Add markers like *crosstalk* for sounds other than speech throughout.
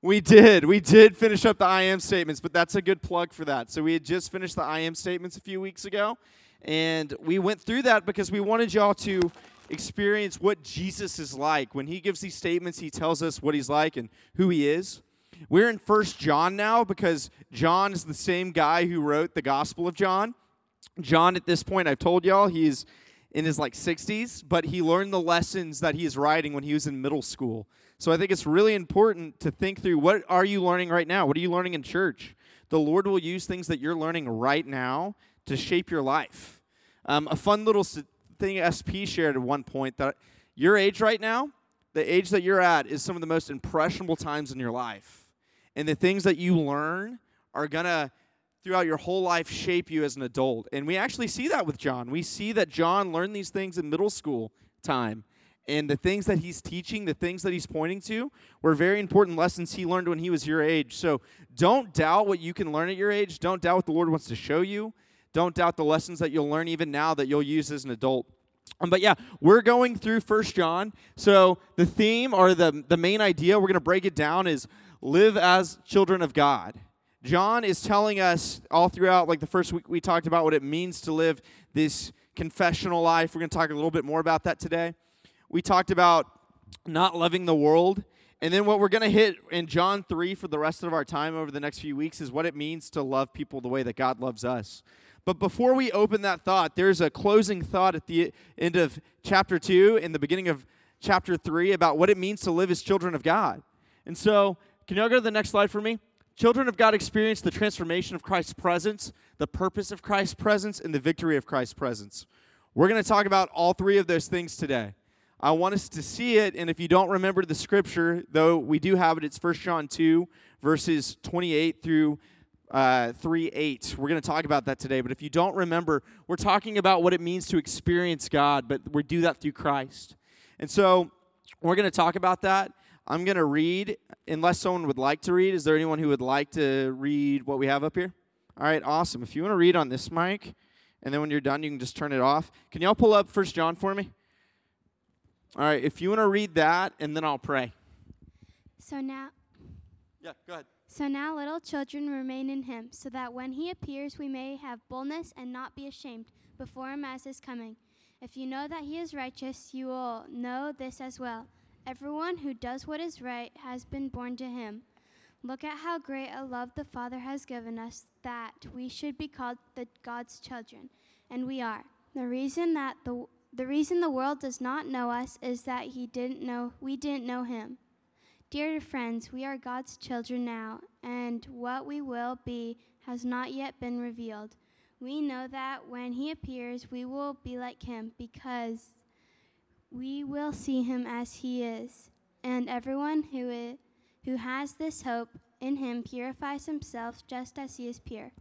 We did. We did finish up the I am statements, but that's a good plug for that. So we had just finished the I am statements a few weeks ago, and we went through that because we wanted y'all to experience what Jesus is like. When he gives these statements, he tells us what he's like and who he is. We're in First John now because John is the same guy who wrote the Gospel of John. John, at this point, I've told y'all, he's in his like 60s, but he learned the lessons that he is writing when he was in middle school. So I think it's really important to think through what are you learning right now? What are you learning in church? The Lord will use things that you're learning right now to shape your life. Um, a fun little thing SP shared at one point that your age right now, the age that you're at, is some of the most impressionable times in your life. And the things that you learn are going to, throughout your whole life, shape you as an adult. And we actually see that with John. We see that John learned these things in middle school time and the things that he's teaching, the things that he's pointing to, were very important lessons he learned when he was your age. So don't doubt what you can learn at your age. Don't doubt what the Lord wants to show you. Don't doubt the lessons that you'll learn even now that you'll use as an adult. Um, but yeah, we're going through First John. So the theme or the, the main idea, we're going to break it down, is live as children of God. John is telling us all throughout, like the first week we talked about what it means to live this confessional life. We're going to talk a little bit more about that today we talked about not loving the world. And then what we're going to hit in John 3 for the rest of our time over the next few weeks is what it means to love people the way that God loves us. But before we open that thought, there's a closing thought at the end of chapter 2 in the beginning of chapter 3 about what it means to live as children of God. And so, can y'all go to the next slide for me? Children of God experience the transformation of Christ's presence, the purpose of Christ's presence, and the victory of Christ's presence. We're going to talk about all three of those things today. I want us to see it. And if you don't remember the scripture, though we do have it, it's 1 John 2, verses 28 through uh, 3 8. We're going to talk about that today. But if you don't remember, we're talking about what it means to experience God, but we do that through Christ. And so we're going to talk about that. I'm going to read, unless someone would like to read. Is there anyone who would like to read what we have up here? All right, awesome. If you want to read on this mic, and then when you're done, you can just turn it off. Can y'all pull up First John for me? All right, if you want to read that, and then I'll pray. So now. Yeah, go ahead. So now little children remain in him, so that when he appears, we may have boldness and not be ashamed before him as his coming. If you know that he is righteous, you will know this as well. Everyone who does what is right has been born to him. Look at how great a love the Father has given us that we should be called the God's children, and we are. The reason that the the reason the world does not know us is that he didn't know we didn't know him. Dear friends, we are God's children now, and what we will be has not yet been revealed. We know that when he appears, we will be like him because we will see him as he is. And everyone who, is, who has this hope in him purifies himself just as he is pure.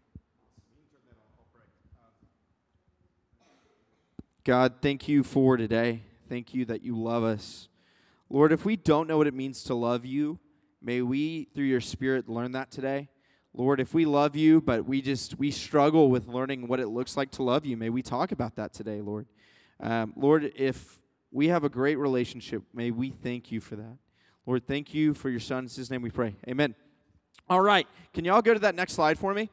God, thank you for today. Thank you that you love us. Lord, if we don't know what it means to love you, may we, through your Spirit, learn that today. Lord, if we love you, but we just we struggle with learning what it looks like to love you, may we talk about that today, Lord. Um, Lord, if we have a great relationship, may we thank you for that. Lord, thank you for your son. In his name we pray. Amen. All right. Can y'all go to that next slide for me?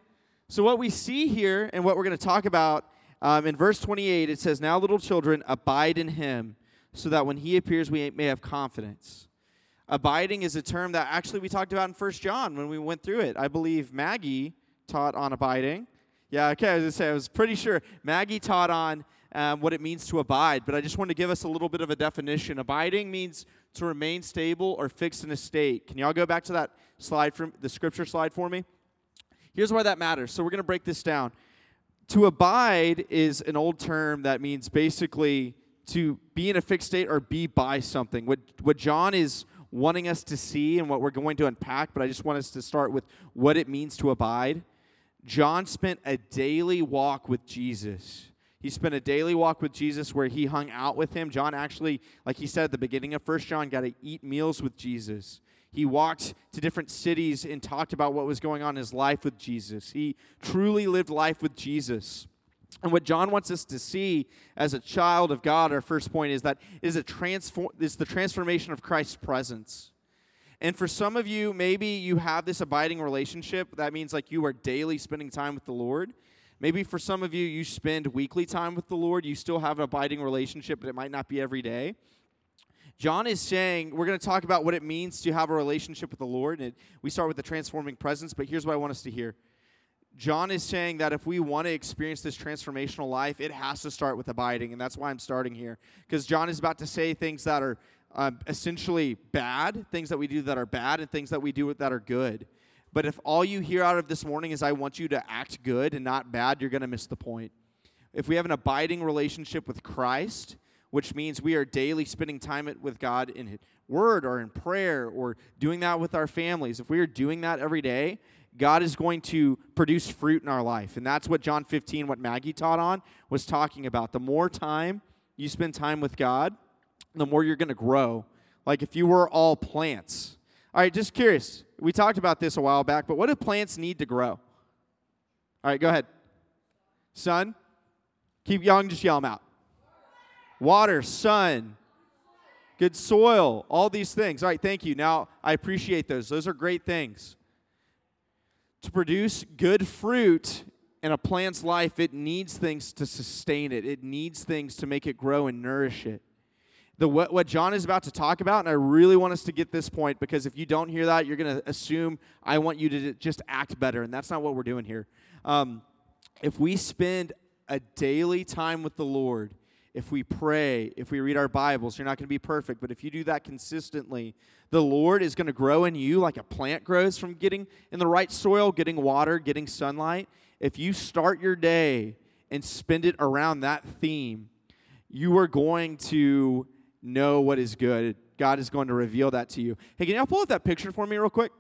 So, what we see here and what we're going to talk about um, in verse 28, it says, Now, little children, abide in him, so that when he appears, we may have confidence. Abiding is a term that actually we talked about in First John when we went through it. I believe Maggie taught on abiding. Yeah, okay, I was going to say, I was pretty sure Maggie taught on um, what it means to abide, but I just wanted to give us a little bit of a definition. Abiding means to remain stable or fixed in a state. Can y'all go back to that slide from the scripture slide for me? Here's why that matters. So we're going to break this down to abide is an old term that means basically to be in a fixed state or be by something. What, what John is wanting us to see and what we're going to unpack, but I just want us to start with what it means to abide. John spent a daily walk with Jesus. He spent a daily walk with Jesus where he hung out with him. John actually, like he said at the beginning of First John, got to eat meals with Jesus. He walked to different cities and talked about what was going on in his life with Jesus. He truly lived life with Jesus. And what John wants us to see as a child of God, our first point is that is a transform is the transformation of Christ's presence. And for some of you, maybe you have this abiding relationship. That means like you are daily spending time with the Lord. Maybe for some of you, you spend weekly time with the Lord. You still have an abiding relationship, but it might not be every day. John is saying we're going to talk about what it means to have a relationship with the Lord. And we start with the transforming presence, but here's what I want us to hear. John is saying that if we want to experience this transformational life, it has to start with abiding. And that's why I'm starting here. Because John is about to say things that are um, essentially bad, things that we do that are bad, and things that we do that are good. But if all you hear out of this morning is, I want you to act good and not bad, you're going to miss the point. If we have an abiding relationship with Christ, which means we are daily spending time with God in Word or in prayer or doing that with our families, if we are doing that every day, God is going to produce fruit in our life. And that's what John 15, what Maggie taught on, was talking about. The more time you spend time with God, the more you're going to grow. Like if you were all plants. All right, just curious. We talked about this a while back, but what do plants need to grow? All right, go ahead. Sun? Keep young, just yell them out. Water, sun, good soil, all these things. All right, thank you. Now, I appreciate those. Those are great things. To produce good fruit in a plant's life, it needs things to sustain it, it needs things to make it grow and nourish it. The, what, what John is about to talk about, and I really want us to get this point because if you don't hear that, you're going to assume I want you to just act better, and that's not what we're doing here. Um, if we spend a daily time with the Lord, if we pray, if we read our Bibles, you're not going to be perfect, but if you do that consistently, the Lord is going to grow in you like a plant grows from getting in the right soil, getting water, getting sunlight. If you start your day and spend it around that theme, you are going to know what is good. God is going to reveal that to you. Hey, can y'all pull up that picture for me real quick?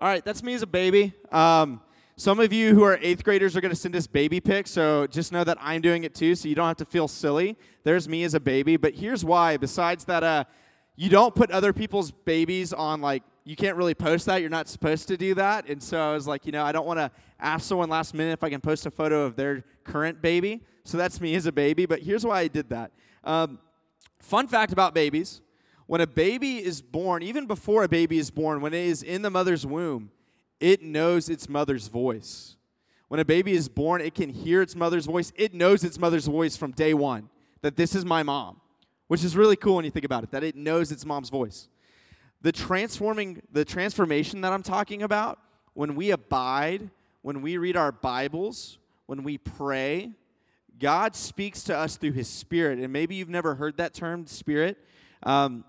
All right, that's me as a baby. Um, some of you who are eighth graders are going to send us baby pics, so just know that I'm doing it too, so you don't have to feel silly. There's me as a baby, but here's why. Besides that, uh, you don't put other people's babies on like you can't really post that. You're not supposed to do that. And so I was like, you know, I don't want to ask someone last minute if I can post a photo of their current baby. So that's me as a baby. But here's why I did that. Um, fun fact about babies: when a baby is born, even before a baby is born, when it is in the mother's womb it knows its mother's voice. When a baby is born, it can hear its mother's voice. It knows its mother's voice from day one that this is my mom, which is really cool when you think about it, that it knows its mom's voice. The transforming, the transformation that I'm talking about, when we abide, when we read our Bibles, when we pray, God speaks to us through His Spirit. And maybe you've never heard that term, Spirit. Um,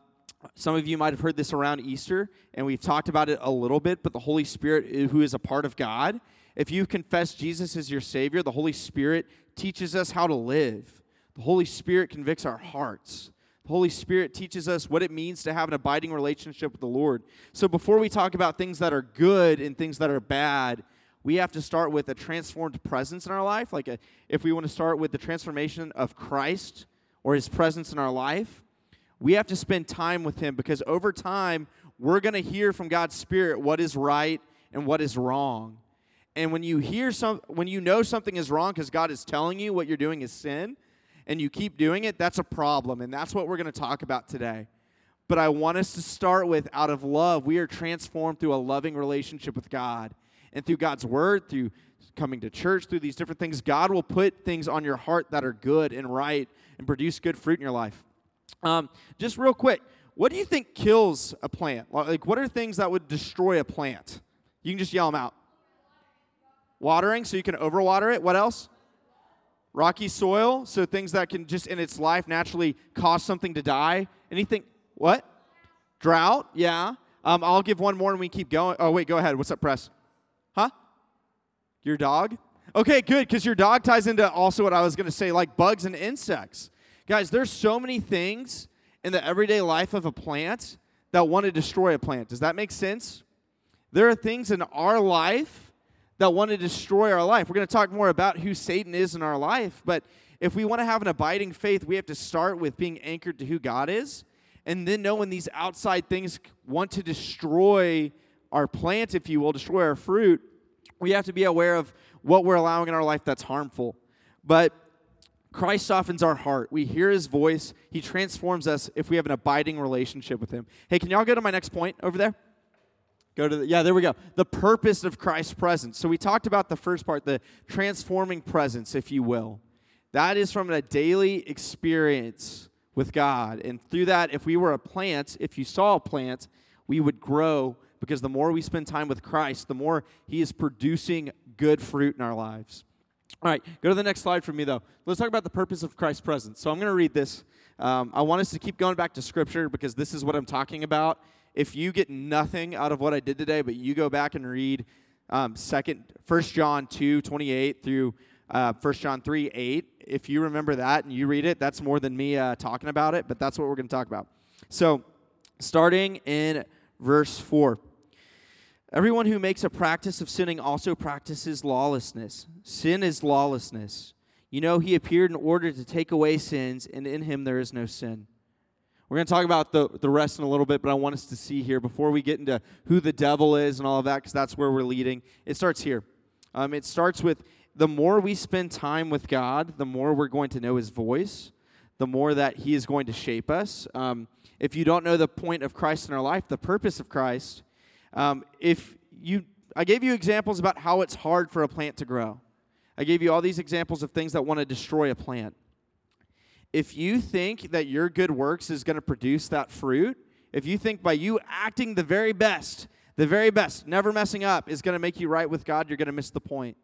some of you might have heard this around Easter, and we've talked about it a little bit, but the Holy Spirit, who is a part of God, if you confess Jesus as your Savior, the Holy Spirit teaches us how to live. The Holy Spirit convicts our hearts. The Holy Spirit teaches us what it means to have an abiding relationship with the Lord. So before we talk about things that are good and things that are bad, we have to start with a transformed presence in our life. Like a, if we want to start with the transformation of Christ or his presence in our life, we have to spend time with Him because over time, we're going to hear from God's Spirit what is right and what is wrong. And when you hear some, when you know something is wrong because God is telling you what you're doing is sin, and you keep doing it, that's a problem. And that's what we're going to talk about today. But I want us to start with out of love, we are transformed through a loving relationship with God. And through God's word, through coming to church, through these different things, God will put things on your heart that are good and right and produce good fruit in your life. Um, just real quick, what do you think kills a plant? Like, what are things that would destroy a plant? You can just yell them out. Watering, so you can overwater it. What else? Rocky soil, so things that can just in its life naturally cause something to die. Anything? What? Drought, yeah. Um, I'll give one more and we keep going. Oh, wait, go ahead. What's up, Press? Huh? Your dog? Okay, good, because your dog ties into also what I was going to say, like bugs and insects. Guys, there's so many things in the everyday life of a plant that want to destroy a plant. Does that make sense? There are things in our life that want to destroy our life. We're going to talk more about who Satan is in our life, but if we want to have an abiding faith, we have to start with being anchored to who God is and then know when these outside things want to destroy our plant, if you will, destroy our fruit, we have to be aware of what we're allowing in our life that's harmful. But Christ softens our heart. We hear his voice. He transforms us if we have an abiding relationship with him. Hey, can y'all go to my next point over there? Go to the, yeah, there we go. The purpose of Christ's presence. So we talked about the first part, the transforming presence, if you will. That is from a daily experience with God. And through that, if we were a plant, if you saw a plant, we would grow because the more we spend time with Christ, the more He is producing good fruit in our lives. All right, go to the next slide for me, though. Let's talk about the purpose of Christ's presence. So I'm going to read this. Um, I want us to keep going back to Scripture because this is what I'm talking about. If you get nothing out of what I did today, but you go back and read um, second, 1 John 2, 28 through uh, 1 John 3, 8, if you remember that and you read it, that's more than me uh, talking about it, but that's what we're going to talk about. So, starting in verse 4. Everyone who makes a practice of sinning also practices lawlessness. Sin is lawlessness. You know, he appeared in order to take away sins, and in him there is no sin. We're going to talk about the, the rest in a little bit, but I want us to see here before we get into who the devil is and all of that, because that's where we're leading. It starts here. Um, it starts with the more we spend time with God, the more we're going to know his voice, the more that he is going to shape us. Um, if you don't know the point of Christ in our life, the purpose of Christ, um, if you, I gave you examples about how it's hard for a plant to grow. I gave you all these examples of things that want to destroy a plant. If you think that your good works is going to produce that fruit, if you think by you acting the very best, the very best, never messing up, is going to make you right with God, you're going to miss the point.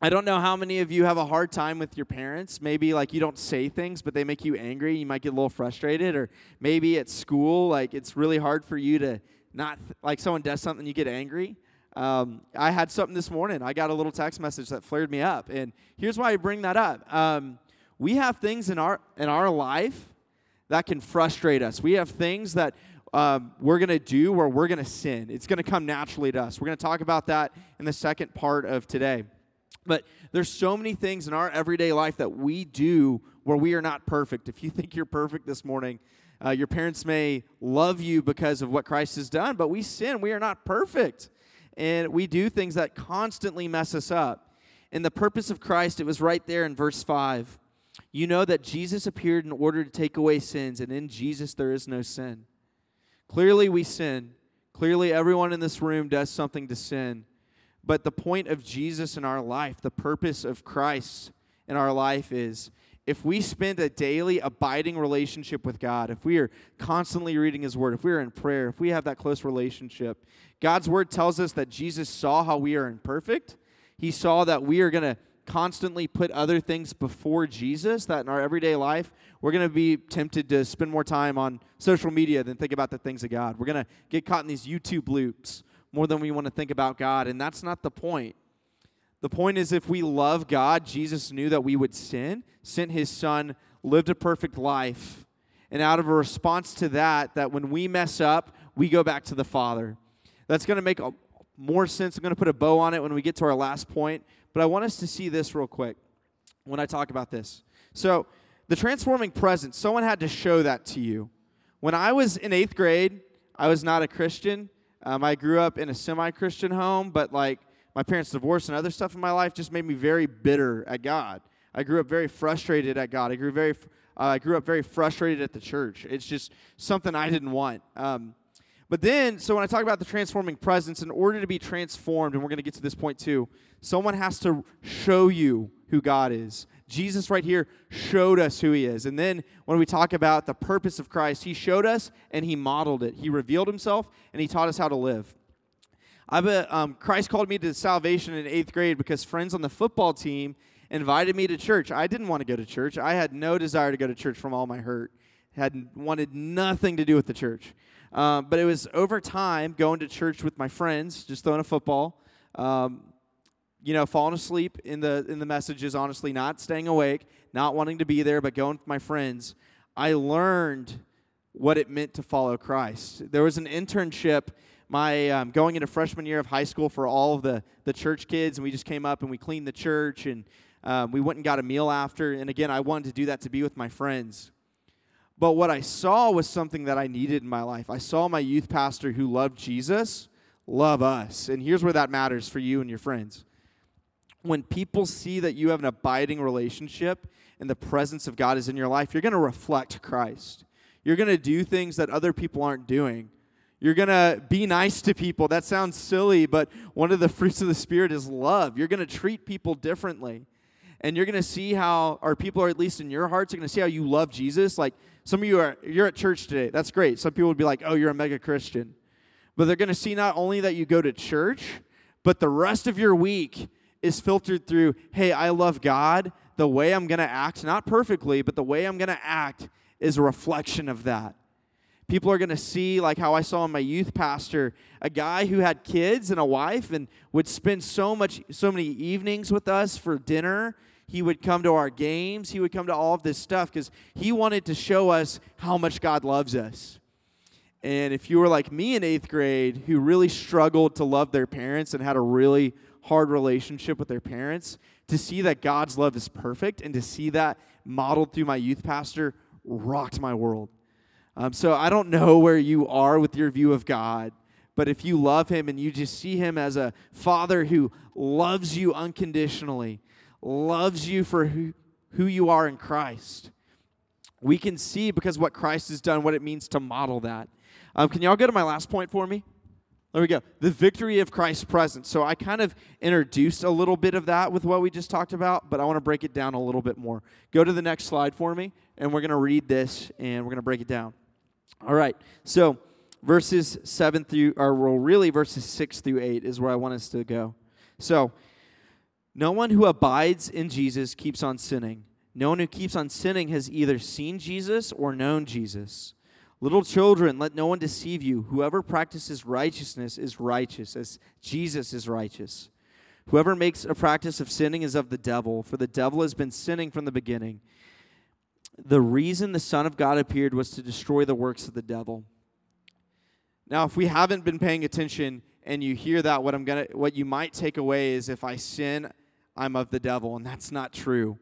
I don't know how many of you have a hard time with your parents. Maybe like you don't say things, but they make you angry. You might get a little frustrated. Or maybe at school, like it's really hard for you to not, like someone does something, you get angry. Um, I had something this morning. I got a little text message that flared me up. And here's why I bring that up. Um, we have things in our, in our life that can frustrate us. We have things that um, we're going to do where we're going to sin. It's going to come naturally to us. We're going to talk about that in the second part of today. But there's so many things in our everyday life that we do where we are not perfect. If you think you're perfect this morning, uh, your parents may love you because of what Christ has done, but we sin. We are not perfect. And we do things that constantly mess us up. And the purpose of Christ, it was right there in verse 5. You know that Jesus appeared in order to take away sins, and in Jesus there is no sin. Clearly, we sin. Clearly, everyone in this room does something to sin. But the point of Jesus in our life, the purpose of Christ in our life is if we spend a daily abiding relationship with God, if we are constantly reading His Word, if we are in prayer, if we have that close relationship, God's Word tells us that Jesus saw how we are imperfect. He saw that we are going to constantly put other things before Jesus, that in our everyday life, we're going to be tempted to spend more time on social media than think about the things of God. We're going to get caught in these YouTube loops more than we want to think about God. And that's not the point. The point is, if we love God, Jesus knew that we would sin, sent his son, lived a perfect life. And out of a response to that, that when we mess up, we go back to the Father. That's going to make more sense. I'm going to put a bow on it when we get to our last point. But I want us to see this real quick when I talk about this. So, the transforming presence, someone had to show that to you. When I was in eighth grade, I was not a Christian. Um, I grew up in a semi Christian home, but like my parents' divorce and other stuff in my life just made me very bitter at God. I grew up very frustrated at God. I grew very, uh, I grew up very frustrated at the church. It's just something I didn't want. Um, but then, so when I talk about the transforming presence, in order to be transformed, and we're going to get to this point too, someone has to show you who God is. Jesus, right here, showed us who he is. And then when we talk about the purpose of Christ, he showed us and he modeled it. He revealed himself and he taught us how to live. Um, Christ called me to salvation in eighth grade because friends on the football team invited me to church. I didn't want to go to church. I had no desire to go to church from all my hurt. Had wanted nothing to do with the church. Um, but it was over time going to church with my friends, just throwing a football. Um, you know, falling asleep in the in the messages, honestly, not staying awake, not wanting to be there, but going with my friends, I learned what it meant to follow Christ. There was an internship my um, going into freshman year of high school for all of the the church kids, and we just came up and we cleaned the church and um, we went and got a meal after. And again, I wanted to do that to be with my friends. But what I saw was something that I needed in my life. I saw my youth pastor who loved Jesus love us. And here's where that matters for you and your friends when people see that you have an abiding relationship and the presence of God is in your life, you're going to reflect Christ. You're going to do things that other people aren't doing. You're going to be nice to people. That sounds silly, but one of the *laughs* fruits of the Spirit is love. You're going to treat people differently. And you're going to see how, or people are at least in your hearts, are going to see how you love Jesus. Like some of you are, you're at church today. That's great. Some people would be like, oh, you're a mega Christian. But they're going to see not only that you go to church, but the rest of your week is filtered through, hey, I love God. The way I'm going to act, not perfectly, but the way I'm going to act is a reflection of that. People are going to see, like how I saw in my youth pastor, a guy who had kids and a wife and would spend so much, so many evenings with us for dinner. He would come to our games. He would come to all of this stuff because he wanted to show us how much God loves us. And if you were like me in eighth grade, who really struggled to love their parents and had a really hard relationship with their parents, to see that God's love is perfect and to see that modeled through my youth pastor rocked my world. Um, so I don't know where you are with your view of God, but if you love Him and you just see Him as a Father who loves you unconditionally, loves you for who, who you are in Christ, we can see because what Christ has done, what it means to model that. Um, can y'all go to my last point for me? There we go. The victory of Christ's presence. So I kind of introduced a little bit of that with what we just talked about, but I want to break it down a little bit more. Go to the next slide for me, and we're going to read this and we're going to break it down. All right. So verses 7 through, or well, really verses 6 through 8 is where I want us to go. So, no one who abides in Jesus keeps on sinning. No one who keeps on sinning has either seen Jesus or known Jesus. Little children, let no one deceive you. Whoever practices righteousness is righteous, as Jesus is righteous. Whoever makes a practice of sinning is of the devil, for the devil has been sinning from the beginning. The reason the Son of God appeared was to destroy the works of the devil. Now, if we haven't been paying attention and you hear that, what I'm gonna what you might take away is if I sin, I'm of the devil, and that's not true.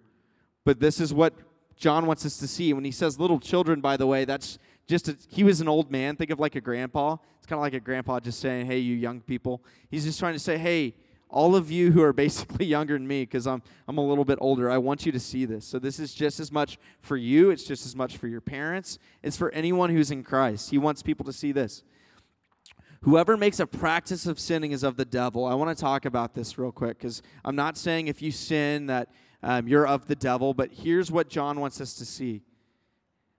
But this is what John wants us to see. When he says little children, by the way, that's just a, he was an old man. Think of like a grandpa. It's kind of like a grandpa just saying, "Hey, you young people." He's just trying to say, "Hey, all of you who are *laughs* basically younger than me, because I'm I'm a little bit older. I want you to see this. So this is just as much for you. It's just as much for your parents. It's for anyone who's in Christ. He wants people to see this." Whoever makes a practice of sinning is of the devil. I want to talk about this real quick because I'm not saying if you sin that um, you're of the devil, but here's what John wants us to see.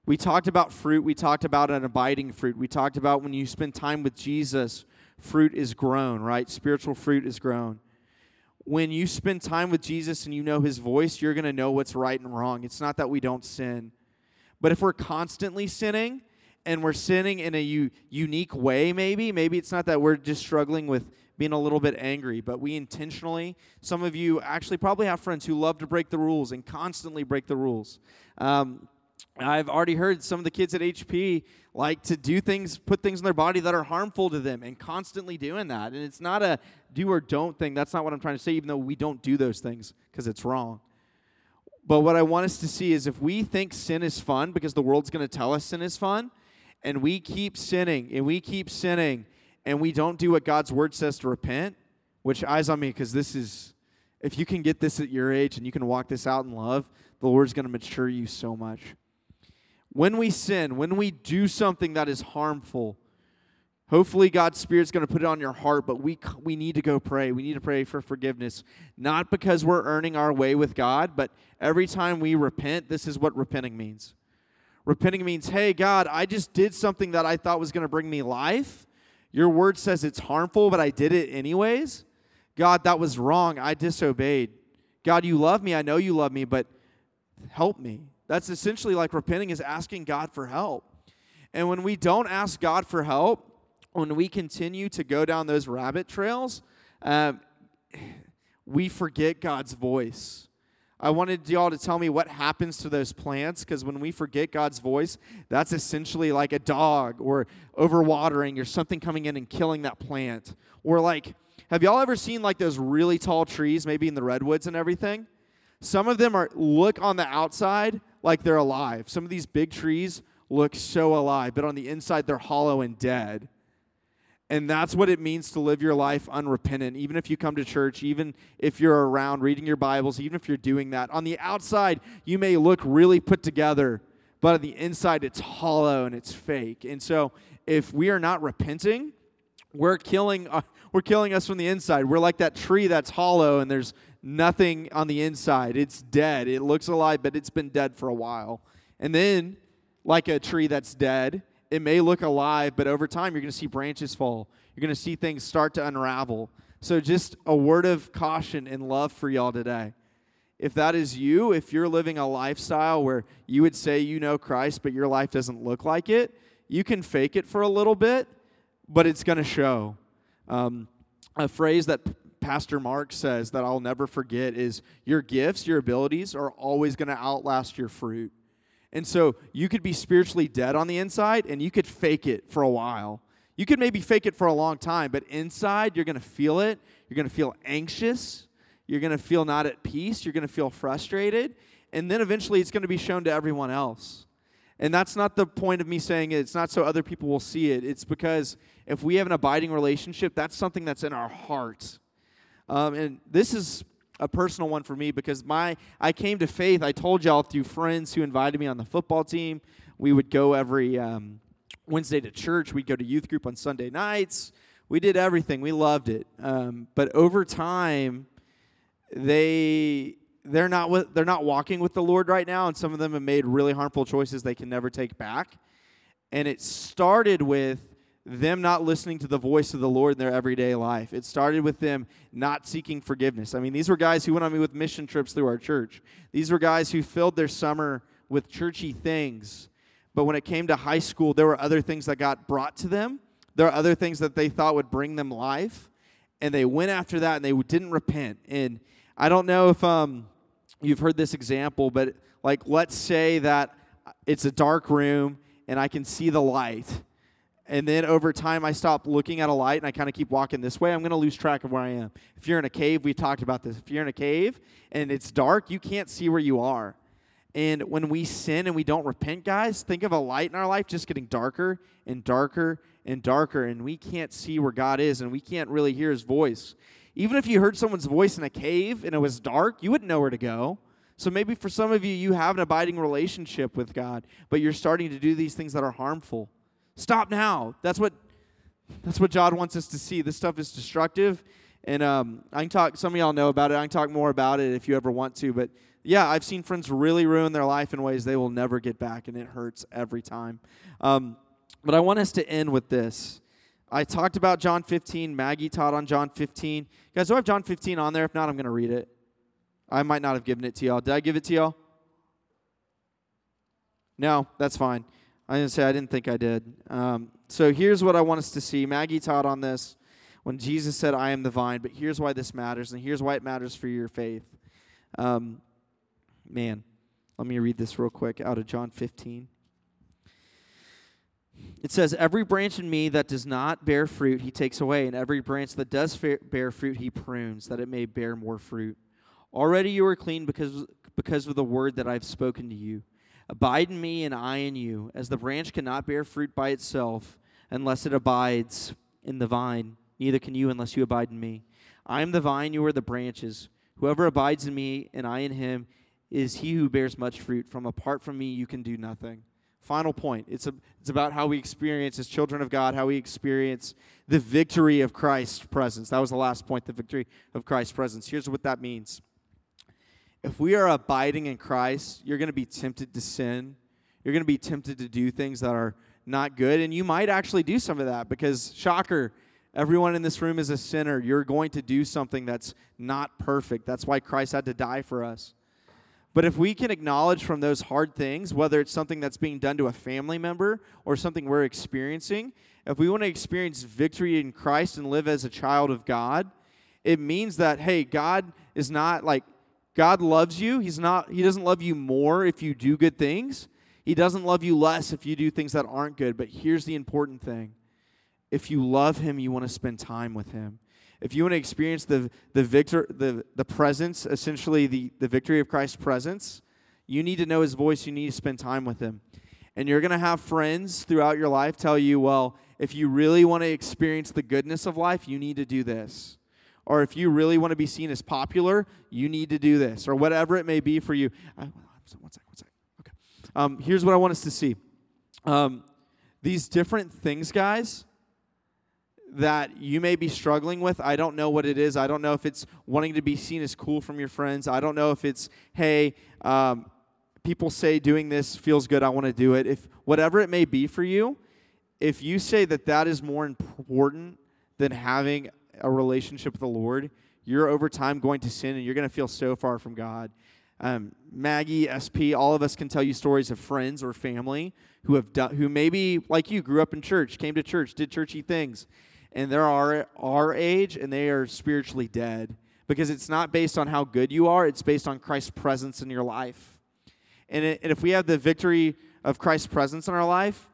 We talked about fruit. We talked about an abiding fruit. We talked about when you spend time with Jesus, fruit is grown, right? Spiritual fruit is grown. When you spend time with Jesus and you know his voice, you're going to know what's right and wrong. It's not that we don't sin. But if we're constantly sinning, and we're sinning in a u- unique way, maybe. Maybe it's not that we're just struggling with being a little bit angry, but we intentionally, some of you actually probably have friends who love to break the rules and constantly break the rules. Um, I've already heard some of the kids at HP like to do things, put things in their body that are harmful to them, and constantly doing that. And it's not a do or don't thing. That's not what I'm trying to say, even though we don't do those things because it's wrong. But what I want us to see is if we think sin is fun because the world's going to tell us sin is fun, and we keep sinning and we keep sinning and we don't do what God's word says to repent, which eyes on me because this is, if you can get this at your age and you can walk this out in love, the Lord's going to mature you so much. When we sin, when we do something that is harmful, hopefully God's Spirit's going to put it on your heart, but we, we need to go pray. We need to pray for forgiveness. Not because we're earning our way with God, but every time we repent, this is what repenting means. Repenting means, hey, God, I just did something that I thought was going to bring me life. Your word says it's harmful, but I did it anyways. God, that was wrong. I disobeyed. God, you love me. I know you love me, but help me. That's essentially like repenting is asking God for help. And when we don't ask God for help, when we continue to go down those rabbit trails, um, *sighs* we forget God's voice. I wanted y'all to tell me what happens to those plants because when we forget God's voice, that's essentially like a dog or overwatering or something coming in and killing that plant. Or like, have y'all ever seen like those really tall trees, maybe in the redwoods and everything? Some of them are look on the outside like they're alive. Some of these big trees look so alive, but on the inside they're hollow and dead. And that's what it means to live your life unrepentant. Even if you come to church, even if you're around reading your Bibles, even if you're doing that. On the outside, you may look really put together, but on the inside, it's hollow and it's fake. And so, if we are not repenting, we're killing, uh, we're killing us from the inside. We're like that tree that's hollow and there's nothing on the inside. It's dead. It looks alive, but it's been dead for a while. And then, like a tree that's dead, it may look alive, but over time you're going to see branches fall. You're going to see things start to unravel. So, just a word of caution and love for y'all today. If that is you, if you're living a lifestyle where you would say you know Christ, but your life doesn't look like it, you can fake it for a little bit, but it's going to show. Um, a phrase that Pastor Mark says that I'll never forget is Your gifts, your abilities are always going to outlast your fruit. And so you could be spiritually dead on the inside and you could fake it for a while. You could maybe fake it for a long time, but inside you're going to feel it. You're going to feel anxious. You're going to feel not at peace. You're going to feel frustrated. And then eventually it's going to be shown to everyone else. And that's not the point of me saying it. It's not so other people will see it. It's because if we have an abiding relationship, that's something that's in our heart. Um, and this is a personal one for me because my I came to faith. I told y'all through friends who invited me on the football team. We would go every um, Wednesday to church. We'd go to youth group on Sunday nights. We did everything. We loved it. Um, but over time, they they're not with, they're not walking with the Lord right now, and some of them have made really harmful choices they can never take back. And it started with them not listening to the voice of the Lord in their everyday life. It started with them not seeking forgiveness. I mean, these were guys who went on me with mission trips through our church. These were guys who filled their summer with churchy things. But when it came to high school, there were other things that got brought to them. There are other things that they thought would bring them life. And they went after that and they didn't repent. And I don't know if um, you've heard this example, but like, let's say that it's a dark room and I can see the light and then over time I stop looking at a light and I kind of keep walking this way, I'm going to lose track of where I am. If you're in a cave, we've talked about this. If you're in a cave and it's dark, you can't see where you are. And when we sin and we don't repent, guys, think of a light in our life just getting darker and darker and darker, and we can't see where God is and we can't really hear his voice. Even if you heard someone's voice in a cave and it was dark, you wouldn't know where to go. So maybe for some of you, you have an abiding relationship with God, but you're starting to do these things that are harmful. Stop now. That's what that's what God wants us to see. This stuff is destructive, and um, I can talk. Some of y'all know about it. I can talk more about it if you ever want to. But yeah, I've seen friends really ruin their life in ways they will never get back, and it hurts every time. Um, but I want us to end with this. I talked about John 15. Maggie taught on John 15. Guys, do I have John 15 on there? If not, I'm going to read it. I might not have given it to y'all. Did I give it to y'all? No, that's fine. I didn't say I didn't think I did. Um, so here's what I want us to see. Maggie taught on this when Jesus said, I am the vine, but here's why this matters, and here's why it matters for your faith. Um, man, let me read this real quick out of John 15. It says, Every branch in me that does not bear fruit, he takes away, and every branch that does bear fruit, he prunes, that it may bear more fruit. Already you are clean because, because of the word that I've spoken to you. Abide in me, and I in you, as the branch cannot bear fruit by itself unless it abides in the vine. Neither can you unless you abide in me. I am the vine, you are the branches. Whoever abides in me, and I in him, is he who bears much fruit. From apart from me, you can do nothing. Final point. It's, a, it's about how we experience, as children of God, how we experience the victory of Christ's presence. That was the last point, the victory of Christ's presence. Here's what that means if we are abiding in Christ, you're going to be tempted to sin. You're going to be tempted to do things that are not good. And you might actually do some of that because, shocker, everyone in this room is a sinner. You're going to do something that's not perfect. That's why Christ had to die for us. But if we can acknowledge from those hard things, whether it's something that's being done to a family member or something we're experiencing, if we want to experience victory in Christ and live as a child of God, it means that, hey, God is not like God loves you. He's not he doesn't love you more if you do good things. He doesn't love you less if you do things that aren't good. But here's the important thing. If you love him, you want to spend time with him. If you want to experience the the victor the, the presence, essentially the, the victory of Christ's presence, you need to know his voice, you need to spend time with him. And you're gonna have friends throughout your life tell you, well, if you really want to experience the goodness of life, you need to do this. Or if you really want to be seen as popular, you need to do this, or whatever it may be for you. Uh, one sec, one sec. Okay. Um, here's what I want us to see. Um, these different things, guys, that you may be struggling with. I don't know what it is. I don't know if it's wanting to be seen as cool from your friends. I don't know if it's, hey, um, people say doing this feels good. I want to do it. If whatever it may be for you, if you say that that is more important than having a relationship with the Lord, you're over time going to sin and you're going to feel so far from God. Um, Maggie, SP, all of us can tell you stories of friends or family who have done, who maybe like you grew up in church, came to church, did churchy things, and they're our, our age and they are spiritually dead because it's not based on how good you are, it's based on Christ's presence in your life. And, it, and if we have the victory of Christ's presence in our life,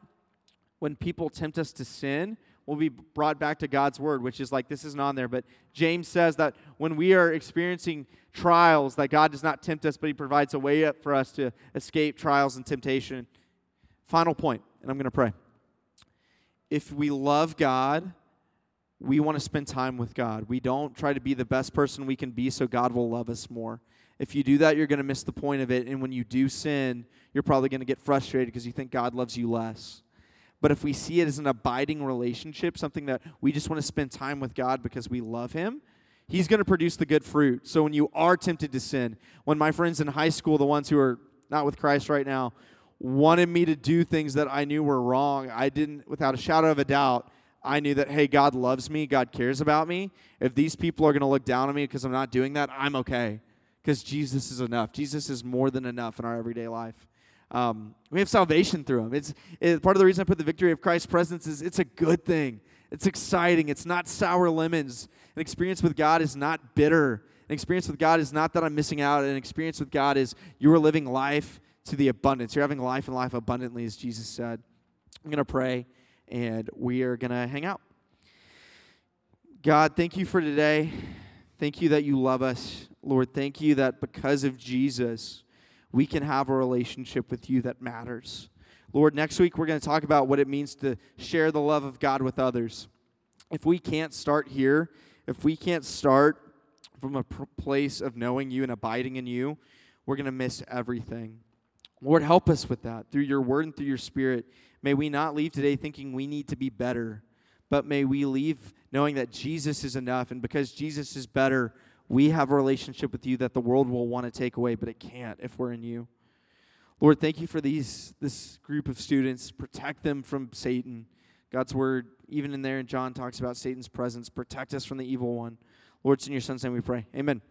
when people tempt us to sin, we'll be brought back to God's word, which is like this isn't on there, but James says that when we are experiencing trials, that God does not tempt us, but He provides a way up for us to escape trials and temptation. Final point, and I'm going to pray. If we love God, we want to spend time with God. We don't try to be the best person we can be so God will love us more. If you do that, you're going to miss the point of it. And when you do sin, you're probably going to get frustrated because you think God loves you less. But if we see it as an abiding relationship, something that we just want to spend time with God because we love Him, He's going to produce the good fruit. So when you are tempted to sin, when my friends in high school, the ones who are not with Christ right now, wanted me to do things that I knew were wrong, I didn't, without a shadow of a doubt, I knew that, hey, God loves me, God cares about me. If these people are going to look down on me because I'm not doing that, I'm okay because Jesus is enough. Jesus is more than enough in our everyday life. Um, we have salvation through him. It's it, part of the reason I put the victory of Christ's presence is it's a good thing. It's exciting. It's not sour lemons. An experience with God is not bitter. An experience with God is not that I'm missing out. An experience with God is you are living life to the abundance. You're having life and life abundantly, as Jesus said. I'm going to pray and we are going to hang out. God, thank you for today. Thank you that you love us. Lord, thank you that because of Jesus, we can have a relationship with you that matters. Lord, next week we're going to talk about what it means to share the love of God with others. If we can't start here, if we can't start from a place of knowing you and abiding in you, we're going to miss everything. Lord, help us with that through your word and through your spirit. May we not leave today thinking we need to be better, but may we leave knowing that Jesus is enough. And because Jesus is better, we have a relationship with you that the world will want to take away, but it can't if we're in you. Lord, thank you for these this group of students. Protect them from Satan. God's word, even in there, and John talks about Satan's presence. Protect us from the evil one. Lord, it's in your son's name we pray. Amen.